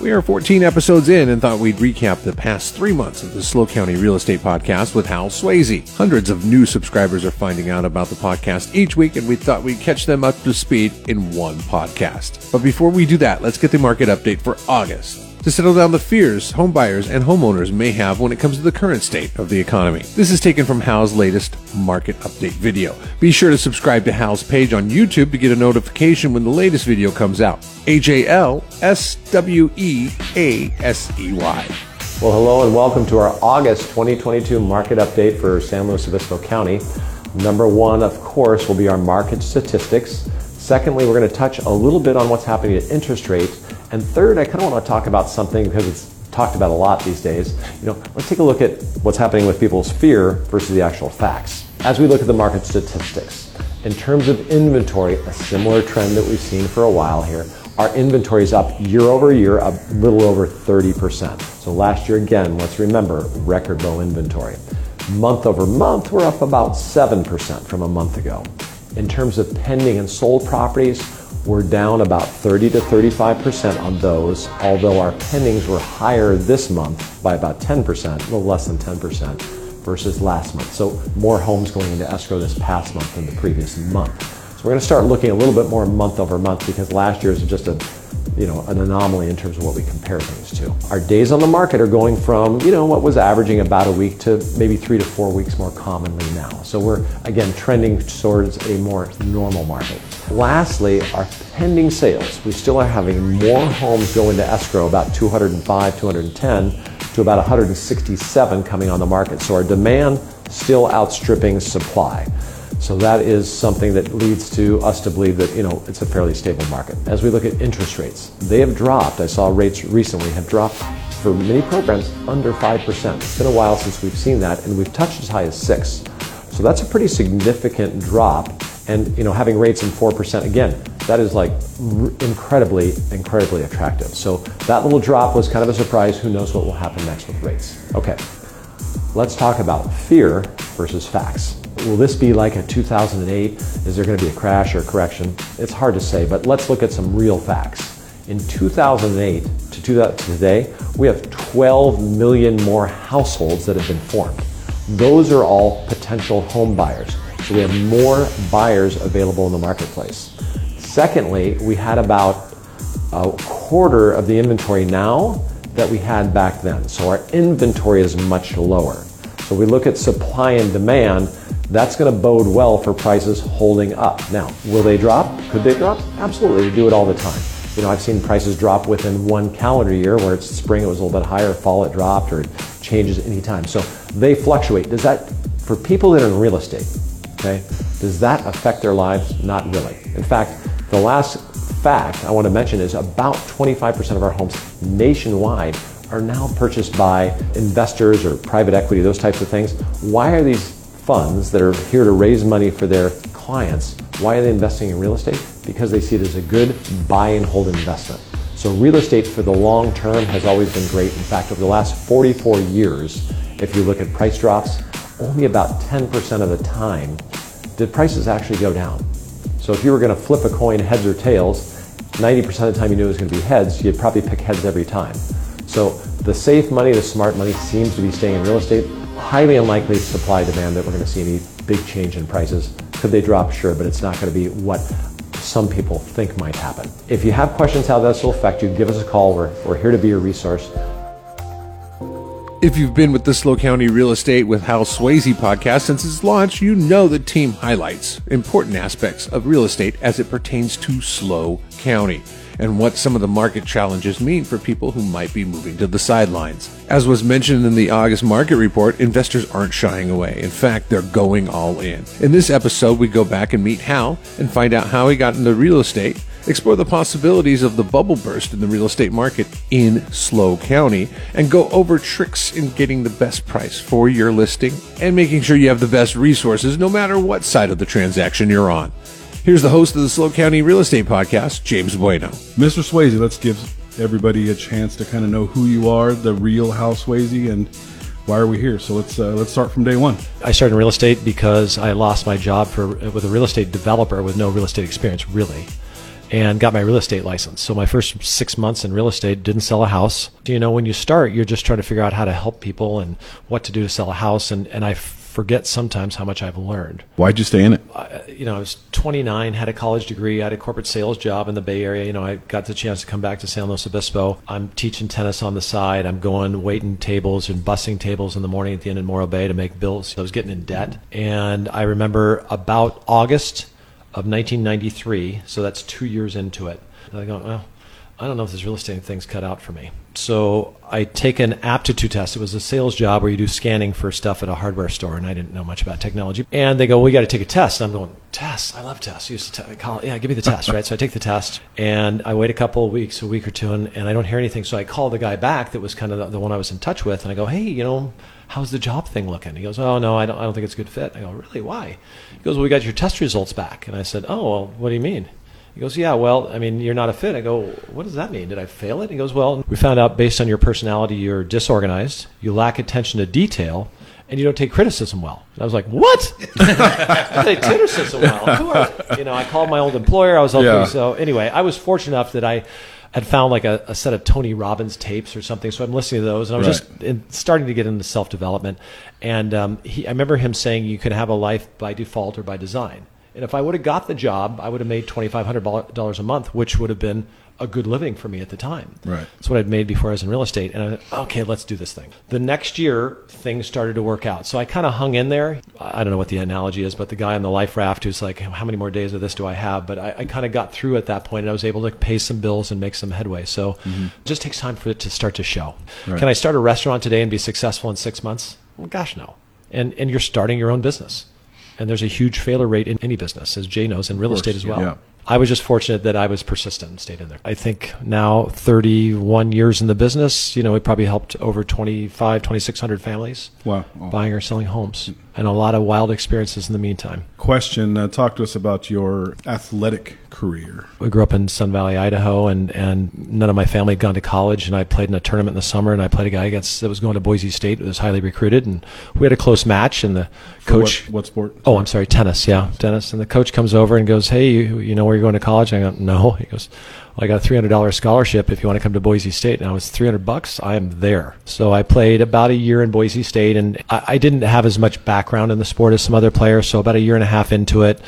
We are 14 episodes in and thought we'd recap the past three months of the SLO County Real Estate Podcast with Hal Sweasey. Hundreds of new subscribers are finding out about the podcast each week, and we thought we'd catch them up to speed in one podcast. But before we do that, let's get the market update for August to settle down the fears homebuyers and homeowners may have when it comes to the current state of the economy. This is taken from Hal's latest market update video. Be sure to subscribe to Hal's page on YouTube to get a notification when the latest video comes out. A L S W E A S E Y. Well, hello and welcome to our August 2022 market update for San Luis Obispo County. Number one, of course, will be our market statistics. Secondly, we're going to touch a little bit on what's happening at interest rates. And third, I kind of want to talk about something because it's talked about a lot these days. You know, let's take a look at what's happening with people's fear versus the actual facts. As we look at the market statistics, in terms of inventory, a similar trend that we've seen for a while here. Our inventory is up year over year, a little over 30%. So last year, again, let's remember, record low inventory. Month over month, we're up about 7% from a month ago. In terms of pending and sold properties, we're down about 30 to 35% on those, although our pendings were higher this month by about 10%, a little less than 10% versus last month. So more homes going into escrow this past month than the previous month. So we're going to start looking a little bit more month over month because last year is just a you know, an anomaly in terms of what we compare things to. Our days on the market are going from, you know, what was averaging about a week to maybe three to four weeks more commonly now. So we're, again, trending towards a more normal market. Lastly, our pending sales. We still are having more homes go into escrow, about 205, 210, to about 167 coming on the market. So our demand still outstripping supply. So that is something that leads to us to believe that, you know, it's a fairly stable market. As we look at interest rates, they have dropped. I saw rates recently have dropped for many programs under 5%. It's been a while since we've seen that, and we've touched as high as 6 So that's a pretty significant drop. And, you know, having rates in 4%, again, that is like incredibly, incredibly attractive. So that little drop was kind of a surprise. Who knows what will happen next with rates? Okay, let's talk about fear versus facts. Will this be like a 2008? Is there going to be a crash or a correction? It's hard to say, but let's look at some real facts. In 2008 to today, we have 12 million more households that have been formed. Those are all potential home buyers. So we have more buyers available in the marketplace. Secondly, we had about a quarter of the inventory now that we had back then. So our inventory is much lower. So we look at supply and demand, that's going to bode well for prices holding up. Now, will they drop? Could they drop? Absolutely. They do it all the time. You know, I've seen prices drop within one calendar year where it's spring it was a little bit higher, fall it dropped, or it changes anytime. So they fluctuate. Does that, for people that are in real estate, okay, does that affect their lives? Not really. In fact, the last fact I want to mention is about 25% of our homes nationwide are now purchased by investors or private equity, those types of things. Why are these funds that are here to raise money for their clients, why are they investing in real estate? Because they see it as a good buy and hold investment. So real estate for the long term has always been great. In fact, over the last 44 years, if you look at price drops, only about 10% of the time did prices actually go down. So if you were going to flip a coin heads or tails, 90% of the time you knew it was going to be heads, you'd probably pick heads every time. So the safe money, the smart money seems to be staying in real estate highly unlikely supply demand that we're going to see any big change in prices. Could they drop? Sure, but it's not going to be what some people think might happen. If you have questions how this will affect you, give us a call. We're, we're here to be your resource. If you've been with the SLO County Real Estate with Hal Sweasey podcast since its launch, you know the team highlights important aspects of real estate as it pertains to SLO County and what some of the market challenges mean for people who might be moving to the sidelines. As was mentioned in the August market report, investors aren't shying away. In fact, they're going all in. In this episode, we go back and meet Hal and find out how he got into real estate explore the possibilities of the bubble burst in the real estate market in SLO County, and go over tricks in getting the best price for your listing and making sure you have the best resources no matter what side of the transaction you're on. Here's the host of the SLO County Real Estate Podcast, James Bueno. Mr. Sweasey, let's give everybody a chance to kind of know who you are, the real Hal Sweasey, and why are we here? So let's uh, let's start from day one. I started in real estate because I lost my job for with a real estate developer with no real estate experience, really. and got my real estate license. So my first six months in real estate didn't sell a house. You know, when you start, you're just trying to figure out how to help people and what to do to sell a house. And, and I forget sometimes how much I've learned. Why'd you stay in it? I, you know, I was 29, had a college degree, I had a corporate sales job in the Bay Area. You know, I got the chance to come back to San Luis Obispo. I'm teaching tennis on the side. I'm going waiting tables and bussing tables in the morning at the end of Morro Bay to make bills. I was getting in debt. And I remember about August of 1993, so that's two years into it. I go, well, I don't know if this real estate thing's cut out for me. So I take an aptitude test. It was a sales job where you do scanning for stuff at a hardware store, and I didn't know much about technology. And they go, "Well, we got to take a test." And I'm going, "Tests? I love tests. I used to call, yeah, give me the test, right?" So I take the test, and I wait a couple of weeks, a week or two, and, and I don't hear anything. So I call the guy back that was kind of the, the one I was in touch with, and I go, "Hey, you know." How's the job thing looking? He goes, Oh, no, I don't, I don't think it's a good fit. I go, Really? Why? He goes, Well, we got your test results back. And I said, Oh, well, what do you mean? He goes, Yeah, well, I mean, you're not a fit. I go, What does that mean? Did I fail it? He goes, Well, we found out based on your personality, you're disorganized, you lack attention to detail, and you don't take criticism well. And I was like, What? I take criticism well. You know, I called my old employer. I was okay. Yeah. So anyway, I was fortunate enough that I had found like a, a set of Tony Robbins tapes or something. So I'm listening to those, and I was Right. just in, starting to get into self development. And um, he, I remember him saying, "You can have a life by default or by design." And if I would have got the job, I would have made twenty five hundred dollars a month, which would have been a good living for me at the time. Right. That's what I'd made before I was in real estate. And I went, okay, let's do this thing. The next year, things started to work out. So I kind of hung in there. I don't know what the analogy is, but the guy on the life raft who's like, how many more days of this do I have? But I, I kind of got through at that point and I was able to pay some bills and make some headway. So mm-hmm. it just takes time for it to start to show. Right. Can I start a restaurant today and be successful in six months? Well, gosh, no. And, and you're starting your own business. And there's a huge failure rate in any business, as Jay knows, in real estate as well. yeah. I was just fortunate that I was persistent and stayed in there. I think now 31 years in the business, you know, we probably helped over 25, 2,600 families Wow. Buying or selling homes and a lot of wild experiences in the meantime. Question: uh, Talk to us about your athletic career. I grew up in Sun Valley, Idaho, and, and none of my family had gone to college. And I played in a tournament in the summer, and I played a guy against that was going to Boise State. It was highly recruited, and we had a close match. And the For coach, What, what sport? Oh, I'm sorry, tennis. Yeah, tennis. And the coach comes over and goes, "Hey, you, you know where you're going to college?" I go, "No." He goes, well, "I got a $300 scholarship if you want to come to Boise State." And I was 300 bucks. I am there. So I played about a year in Boise State, and I, I didn't have as much background in the sport as some other players. So about a year and a half into it.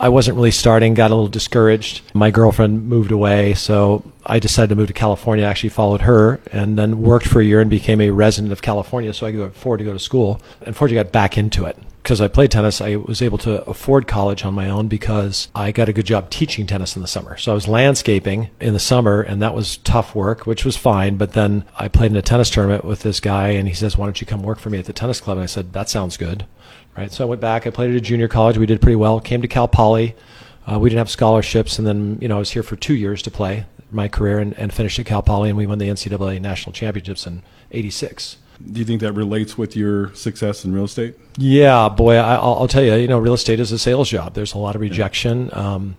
I wasn't really starting, got a little discouraged. My girlfriend moved away, so I decided to move to California. I actually followed her and then worked for a year and became a resident of California so I could afford to go to school. Unfortunately, I got back into it. Because I played tennis, I was able to afford college on my own because I got a good job teaching tennis in the summer. So I was landscaping in the summer, and that was tough work, which was fine. But then I played in a tennis tournament with this guy, and he says, Why don't you come work for me at the tennis club? And I said, That sounds good right? So I went back. I played at a junior college. We did pretty well. Came to Cal Poly. Uh, we didn't have scholarships, and then you know I was here for two years to play my career and, and finished at Cal Poly, and we won the NCAA national championships in '86. Do you think that relates with your success in real estate? Yeah, boy, I, I'll, I'll tell you. You know, real estate is a sales job. There's a lot of rejection. Um,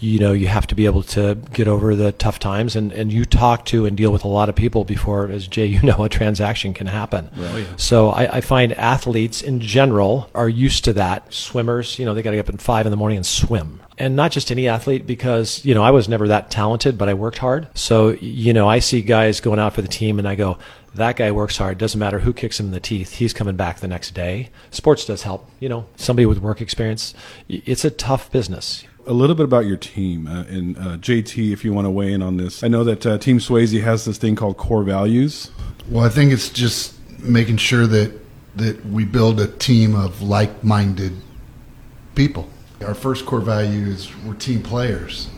you know, you have to be able to get over the tough times, and, and you talk to and deal with a lot of people before, as Jay, you know, a transaction can happen. Oh, so I, I find athletes in general are used to that. Swimmers, you know, they got to get up at five in the morning and swim. And not just any athlete, because, you know, I was never that talented, but I worked hard. So, you know, I see guys going out for the team and I go, that guy works hard. Doesn't matter who kicks him in the teeth. He's coming back the next day. Sports does help. You know, somebody with work experience. It's a tough business. A little bit about your team uh, and uh, JT, if you want to weigh in on this. I know that uh, Team Sweasey has this thing called core values. Well, I think it's just making sure that that we build a team of like-minded people. Our first core value is we're team players.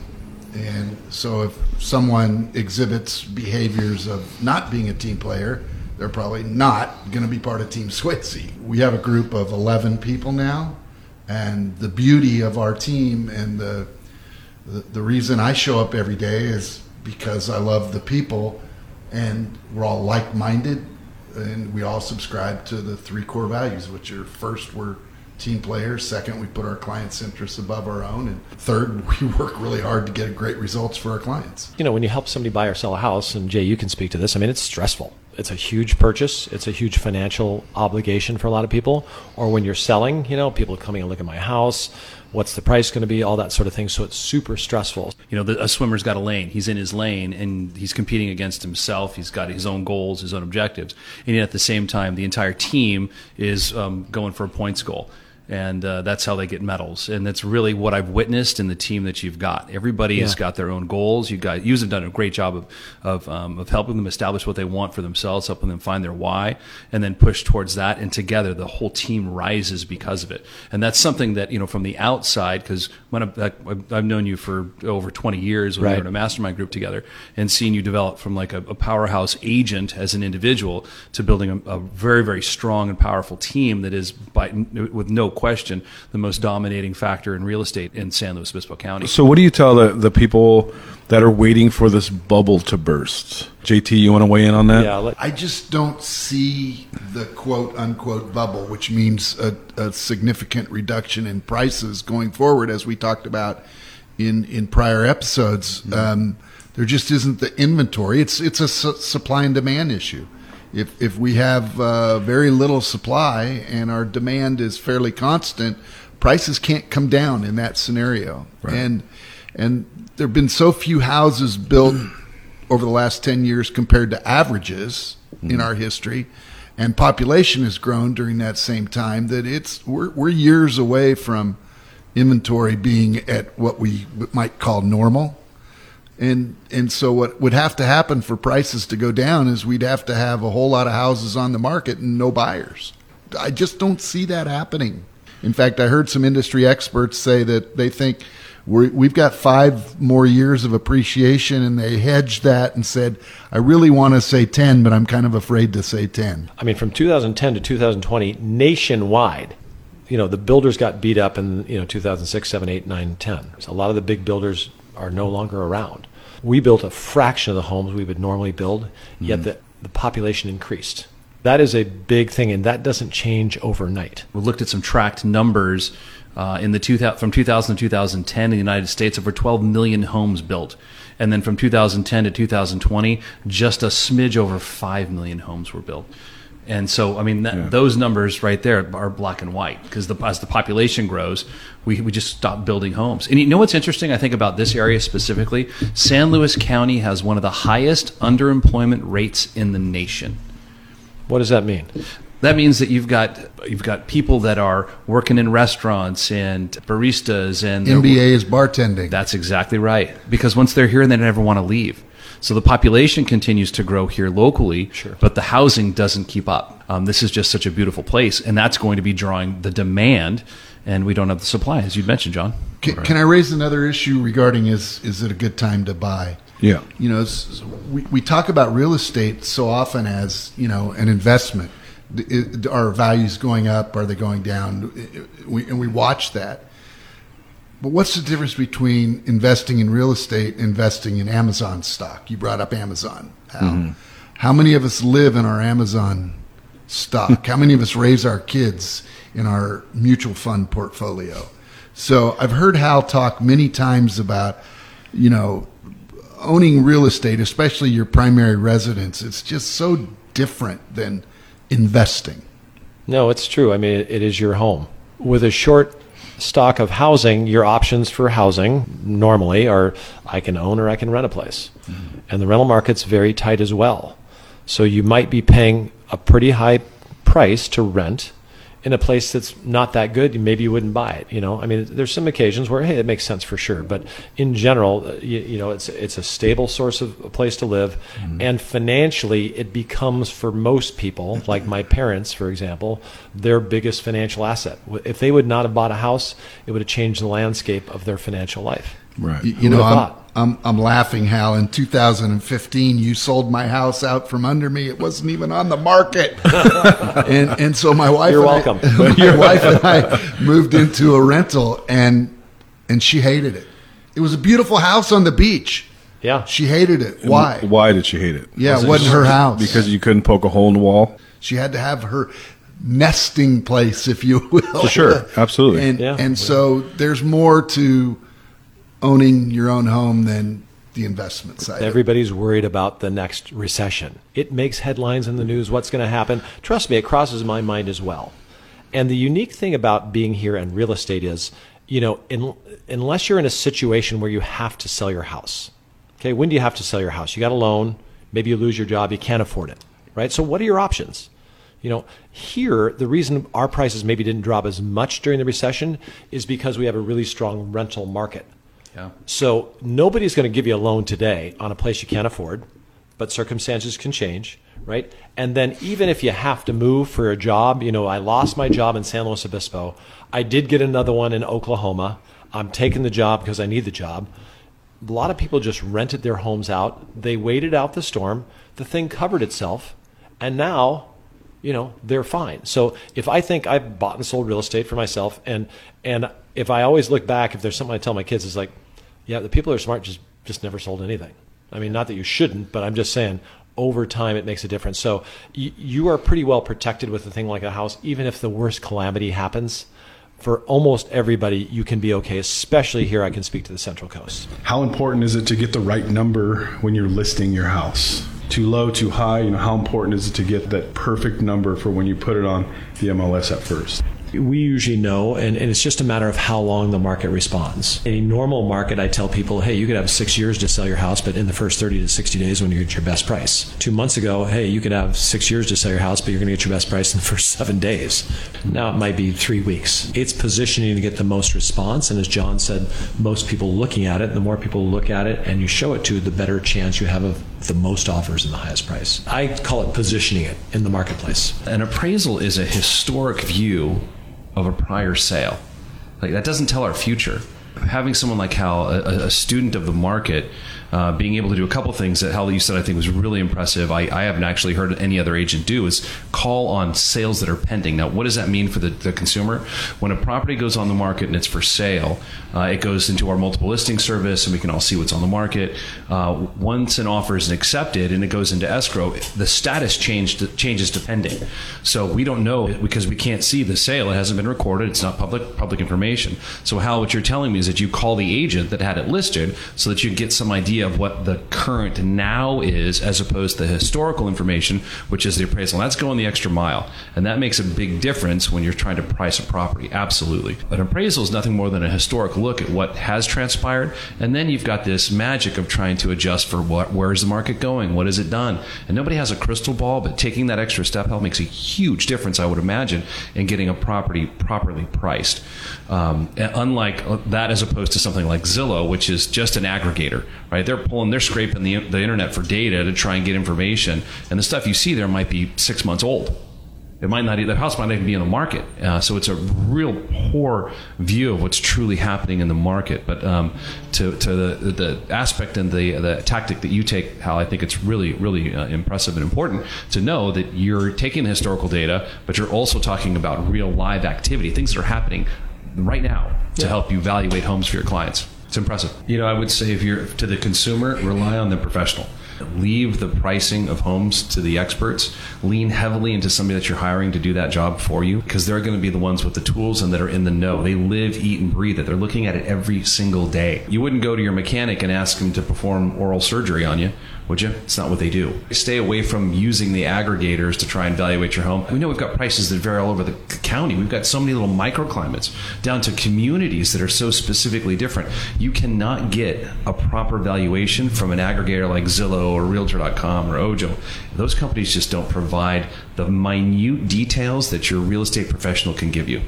And so if someone exhibits behaviors of not being a team player, they're probably not going to be part of Team Sweasey. We have a group of 11 people now, and the beauty of our team and the the, the reason I show up every day is because I love the people and we're all like minded and we all subscribe to the three core values, which are first, we're team players. Second, we put our clients' interests above our own. And third, we work really hard to get great results for our clients. You know, when you help somebody buy or sell a house, and Jay, you can speak to this. I mean, it's stressful. It's a huge purchase. It's a huge financial obligation for a lot of people. Or when you're selling, you know, people are coming and look at my house. What's the price going to be? All that sort of thing. So it's super stressful. You know, the, a swimmer's got a lane. He's in his lane and he's competing against himself. He's got his own goals, his own objectives. And yet at the same time, the entire team is um, going for a points goal and uh, that's how they get medals. And that's really what I've witnessed in the team that you've got. Everybody yeah. has got their own goals. You guys, you have done a great job of of, um, of helping them establish what they want for themselves, helping them find their why, and then push towards that. And together, the whole team rises because of it. And that's something that you know from the outside, because when I, have known you for over 20 years, when right. we were in a mastermind group together, and seeing you develop from like a, a powerhouse agent as an individual to building a, a very very strong and powerful team that is by with no question the most dominating factor in real estate in San Luis Obispo County. So, what do you tell the, the people that are waiting for this bubble to burst? JT, you want to weigh in on that? Yeah, let- I just don't see the quote unquote bubble, which means a, a significant reduction in prices going forward, as we talked about in in prior episodes. Mm-hmm. Um, there just isn't the inventory. It's it's a su- supply and demand issue if if we have uh, very little supply and our demand is fairly constant, prices can't come down in that scenario. Right. And and there have been so few houses built over the last ten years compared to averages mm. in our history, and population has grown during that same time that it's we're we're years away from inventory being at what we might call normal and and so what would have to happen for prices to go down is we'd have to have a whole lot of houses on the market and no buyers. I just don't see that happening. In fact, I heard some industry experts say that they think we have got five more years of appreciation, and they hedged that and said, "I really want to say ten, but I'm kind of afraid to say 10. I mean, from 2010 to 2020, nationwide, you know, the builders got beat up in you know 2006, 7, 8, 9, 10. So a lot of the big builders are no longer around. We built a fraction of the homes we would normally build, yet mm-hmm. the, the population increased. That is a big thing, and that doesn't change overnight. We looked at some tracked numbers uh, in the two, from 2000 to 2010 in the United States, over 12 million homes built. And then from 2010 to 2020, just a smidge over 5 million homes were built. And so, I mean, that, yeah. those numbers right there are black and white because the, as the population grows, we, we just stop building homes. And you know what's interesting, I think, about this area specifically? San Luis County has one of the highest underemployment rates in the nation. What does that mean? That means that you've got you've got people that are working in restaurants and baristas and MBA is bartending. That's exactly right. Because once they're here, they never want to leave. So the population continues to grow here locally, sure. but the housing doesn't keep up. Um, this is just such a beautiful place, and that's going to be drawing the demand, and we don't have the supply, as you mentioned, John. Can, right. can I raise another issue regarding is is it a good time to buy? Yeah, you know, we we talk about real estate so often as you know an investment. Are values going up? Are they going down? We, and we watch that. But what's the difference between investing in real estate, investing in Amazon stock? You brought up Amazon. How, mm-hmm. how many of us live in our Amazon stock? how many of us raise our kids in our mutual fund portfolio? So I've heard Hal talk many times about, you know, owning real estate, especially your primary residence. It's just so different than investing. No, it's true. I mean, it is your home. With a short stock of housing, your options for housing normally are I can own or I can rent a place. Mm-hmm. And the rental market's very tight as well. So you might be paying a pretty high price to rent in a place that's not that good, maybe you wouldn't buy it. You know, I mean, there's some occasions where hey, it makes sense for sure, but in general, uh, you, you know, it's it's a stable source of a place to live, mm-hmm. and financially, it becomes for most people, like my parents, for example, their biggest financial asset. If they would not have bought a house, it would have changed the landscape of their financial life. Right. You, you know, I'm, I'm, I'm laughing, Hal. In 2015, you sold my house out from under me. It wasn't even on the market. and, and so my wife, You're welcome. I, my wife and I moved into a rental and, and she hated it. It was a beautiful house on the beach. Yeah. She hated it. Why? Why did she hate it? Yeah, was it wasn't her house. Because you couldn't poke a hole in the wall? She had to have her nesting place, if you will. For sure. Absolutely. And, yeah. and so there's more to owning your own home than the investment side. Everybody's worried about the next recession. It makes headlines in the news. What's going to happen? Trust me, it crosses my mind as well. And the unique thing about being here in real estate is, you know, in, unless you're in a situation where you have to sell your house. Okay, when do you have to sell your house? You got a loan, maybe you lose your job, you can't afford it, right? So what are your options? You know, here the reason our prices maybe didn't drop as much during the recession is because we have a really strong rental market. So nobody's going to give you a loan today on a place you can't afford, but circumstances can change, right? And then even if you have to move for a job, you know, I lost my job in San Luis Obispo. I did get another one in Oklahoma. I'm taking the job because I need the job. A lot of people just rented their homes out. They waited out the storm. The thing covered itself. And now, you know, they're fine. So if I think I've bought and sold real estate for myself and and if I always look back, if there's something I tell my kids is like, yeah, the people who are smart just just never sold anything. I mean, not that you shouldn't, but I'm just saying over time it makes a difference. So y- you are pretty well protected with a thing like a house, even if the worst calamity happens. For almost everybody, you can be okay. Especially here, I can speak to the Central Coast. How important is it to get the right number when you're listing your house? Too low, too high? You know, how important is it to get that perfect number for when you put it on the MLS at first? We usually know, and, and, it's just a matter of how long the market responds. In a normal market, I tell people, hey, you could have six years to sell your house, but in the first 30 to 60 days when you get your best price. Two months ago, hey, you could have six years to sell your house, but you're going to get your best price in the first seven days. Now it might be three weeks. It's positioning to get the most response, and as John said, most people looking at it, the more people look at it and you show it to, the better chance you have of the most offers and the highest price. I call it positioning it in the marketplace. An appraisal is a historic view of a prior sale. Like that doesn't tell our future. Having someone like Hal, a, a student of the market, uh, being able to do a couple things that Hal you said I think was really impressive. I, I, haven't actually heard any other agent do is call on sales that are pending. Now, what does that mean for the, the consumer? When a property goes on the market and it's for sale, uh, it goes into our multiple listing service, and we can all see what's on the market. Uh, once an offer is accepted and it goes into escrow, the status changed changes to pending. So we don't know because we can't see the sale. It hasn't been recorded. It's not public public information. So Hal, what you're telling me is that you call the agent that had it listed so that you get some idea of what the current now is as opposed to the historical information, which is the appraisal. And that's going the extra mile. And that makes a big difference when you're trying to price a property. Absolutely. An appraisal is nothing more than a historic look at what has transpired. And then you've got this magic of trying to adjust for what, where's the market going? What has it done? And nobody has a crystal ball, but taking that extra step help makes a huge difference, I would imagine, in getting a property properly priced. Um, unlike that, as opposed to something like Zillow, which is just an aggregator, right? They're pulling, they're scraping the, the internet for data to try and get information, and the stuff you see there might be six months old. It might not, the house might not even be in the market. Uh, so it's a real poor view of what's truly happening in the market. But um, to, to the, the aspect and the, the tactic that you take, Hal, I think it's really, really uh, impressive and important to know that you're taking the historical data, but you're also talking about real live activity, things that are happening right now to yeah. help you evaluate homes for your clients. It's impressive. You know, I would say if you're to the consumer, rely on the professional. Leave the pricing of homes to the experts. Lean heavily into somebody that you're hiring to do that job for you because they're going to be the ones with the tools and that are in the know. They live, eat, and breathe it. They're looking at it every single day. You wouldn't go to your mechanic and ask him to perform oral surgery on you would you? It's not what they do. Stay away from using the aggregators to try and evaluate your home. We know we've got prices that vary all over the county. We've got so many little microclimates down to communities that are so specifically different. You cannot get a proper valuation from an aggregator like Zillow or Realtor.com or Ojo. Those companies just don't provide the minute details that your real estate professional can give you.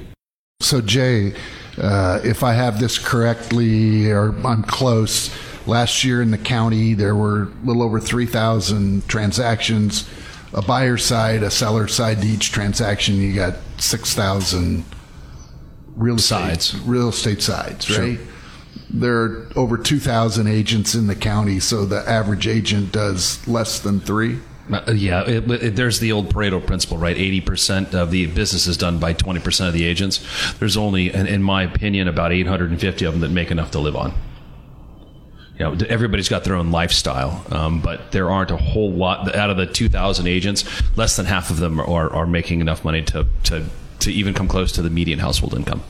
So, Jay, uh, if I have this correctly or I'm close, Last year in the county, there were a little over 3,000 transactions. A buyer side, a seller side to each transaction, you got 6,000 real sides. real estate sides, sure. right? There are over 2,000 agents in the county, so the average agent does less than three. Uh, yeah, it, it, there's the old Pareto principle, right? 80% of the business is done by 20% of the agents. There's only, in, in my opinion, about 850 of them that make enough to live on you know, everybody's got their own lifestyle, um, but there aren't a whole lot out of the 2,000 agents. Less than half of them are, are making enough money to, to to even come close to the median household income.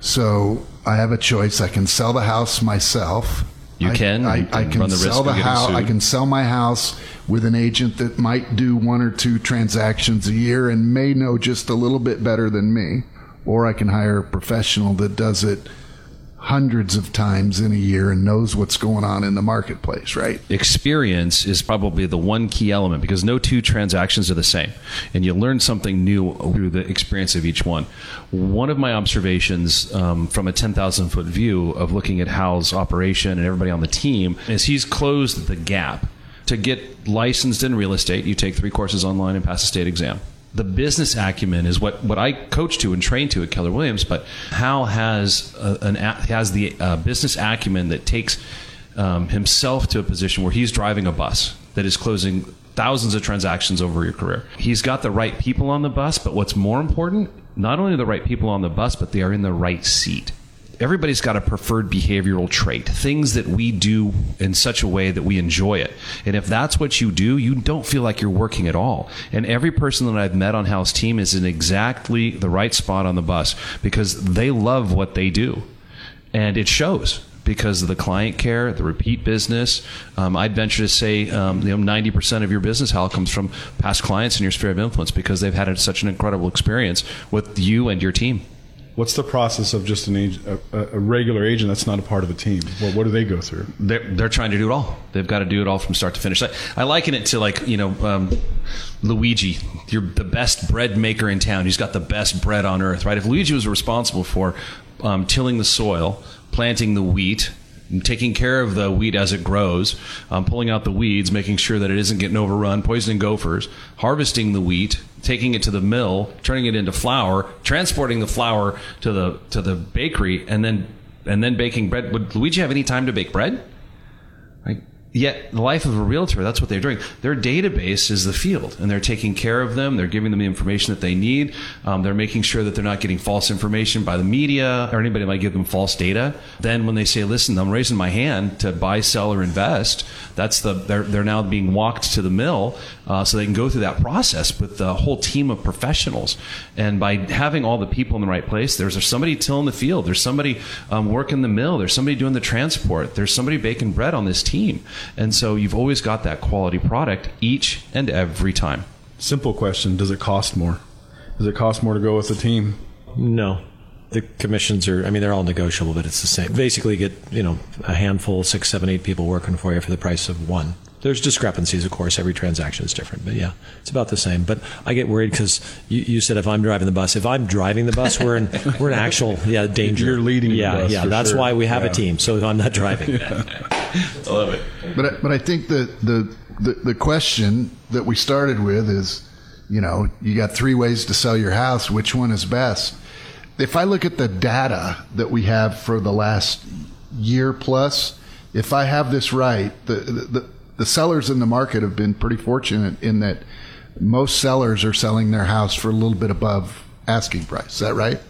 So I have a choice. I can sell the house myself You I- can. I, You I can can run the sell the house. I can sell my house with an agent that might do one or two transactions a year and may know just a little bit better than me, or I can hire a professional that does it hundreds of times in a year and knows what's going on in the marketplace. Right? experience is probably the one key element because no two transactions are the same and you learn something new through the experience of each one one of my observations um, from a 10000 foot view of looking at hal's operation and everybody on the team is he's closed the gap to get licensed in real estate you take three courses online and pass a state exam the business acumen is what, what I coach to and train to at Keller Williams, but Hal has a, an has the uh, business acumen that takes um, himself to a position where he's driving a bus that is closing thousands of transactions over your career. He's got the right people on the bus, but what's more important, not only are the right people on the bus, but they are in the right seat. Everybody's got a preferred behavioral trait, things that we do in such a way that we enjoy it. And if that's what you do, you don't feel like you're working at all. And every person that I've met on Hal's team is in exactly the right spot on the bus because they love what they do. And it shows because of the client care, the repeat business. Um, I'd venture to say, um, you know, 90% of your business, Hal, comes from past clients in your sphere of influence because they've had such an incredible experience with you and your team. What's the process of just an age, a, a regular agent that's not a part of a team? What, what do they go through? they're, they're trying to do it all. They've got to do it all from start to finish. I, I liken it to like you know um, Luigi. You're the best bread maker in town. He's got the best bread on earth, right? If Luigi was responsible for um, tilling the soil, planting the wheat, taking care of the wheat as it grows, um, pulling out the weeds, making sure that it isn't getting overrun, poisoning gophers, harvesting the wheat, taking it to the mill, turning it into flour, transporting the flour to the to the bakery, and then and then baking bread. Would Luigi have any time to bake bread? Right? Yet, the life of a realtor, that's what they're doing. Their database is the field, and they're taking care of them. They're giving them the information that they need. Um, they're making sure that they're not getting false information by the media or anybody might give them false data. Then, when they say, "Listen, I'm raising my hand to buy, sell, or invest," that's the they're they're now being walked to the mill uh, so they can go through that process with the whole team of professionals. And by having all the people in the right place, there's somebody tilling the field, there's somebody um, working the mill, there's somebody doing the transport, there's somebody baking bread on this team. And so you've always got that quality product each and every time. Simple question: Does it cost more? Does it cost more to go with a team? No. The commissions are, I mean, they're all negotiable, but it's the same. Basically, you get, you know, a handful, six, seven, eight people working for you for the price of one. There's discrepancies, of course. Every transaction is different, but yeah, it's about the same. But I get worried because you, you said if I'm driving the bus, if I'm driving the bus, we're in we're in actual yeah danger. You're leading the Yeah, bus, yeah. That's sure. why we have Yeah. a team. So I'm not driving. But I- love it. but but I think that the, the the question that we started with is, you know, you got three ways to sell your house. Which one is best? If I look at the data that we have for the last year plus, if I have this right, the the, the sellers in the market have been pretty fortunate in that most sellers are selling their house for a little bit above asking price. Is that right?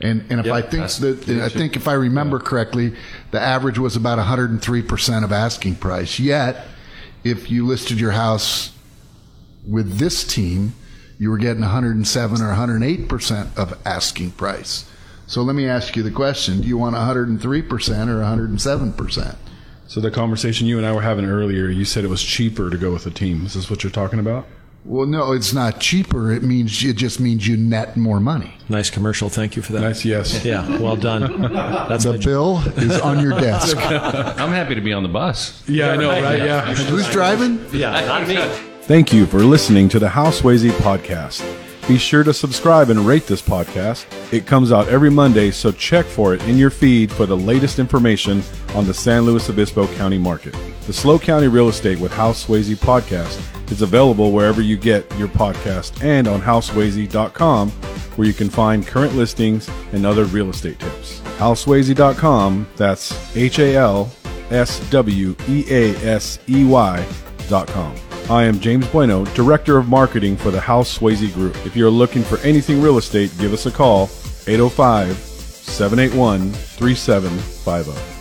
And and if Yep, I think that I think if I remember correctly, the average was about 103 percent of asking price. Yet, if you listed your house with this team, you were getting 107 or 108 percent of asking price. So let me ask you the question: Do you want 103 percent or 107 percent? So the conversation you and I were having earlier, you said it was cheaper to go with a team. Is this what you're talking about? Well, no, it's not cheaper. It means it just means you net more money. nice commercial. Thank you for that. Nice, yes. Yeah, well done. That's The my bill is on your desk. I'm happy to be on the bus. Yeah, I know, right? Yeah. Who's driving? Yeah, not me. Thank you for listening to the Hal Sweasey podcast. Be sure to subscribe and rate this podcast. It comes out every Monday, so check for it in your feed for the latest information on the San Luis Obispo County market. The SLO County Real Estate with Hal Sweasey podcast is available wherever you get your podcast and on halsweasey.com where you can find current listings and other real estate tips. Halsweasey.com, that's H A L S W E A S E Y.com. I am James Bueno, Director of Marketing for the Hal Sweasey Group. If you're looking for anything real estate, give us a call 805 781 3750.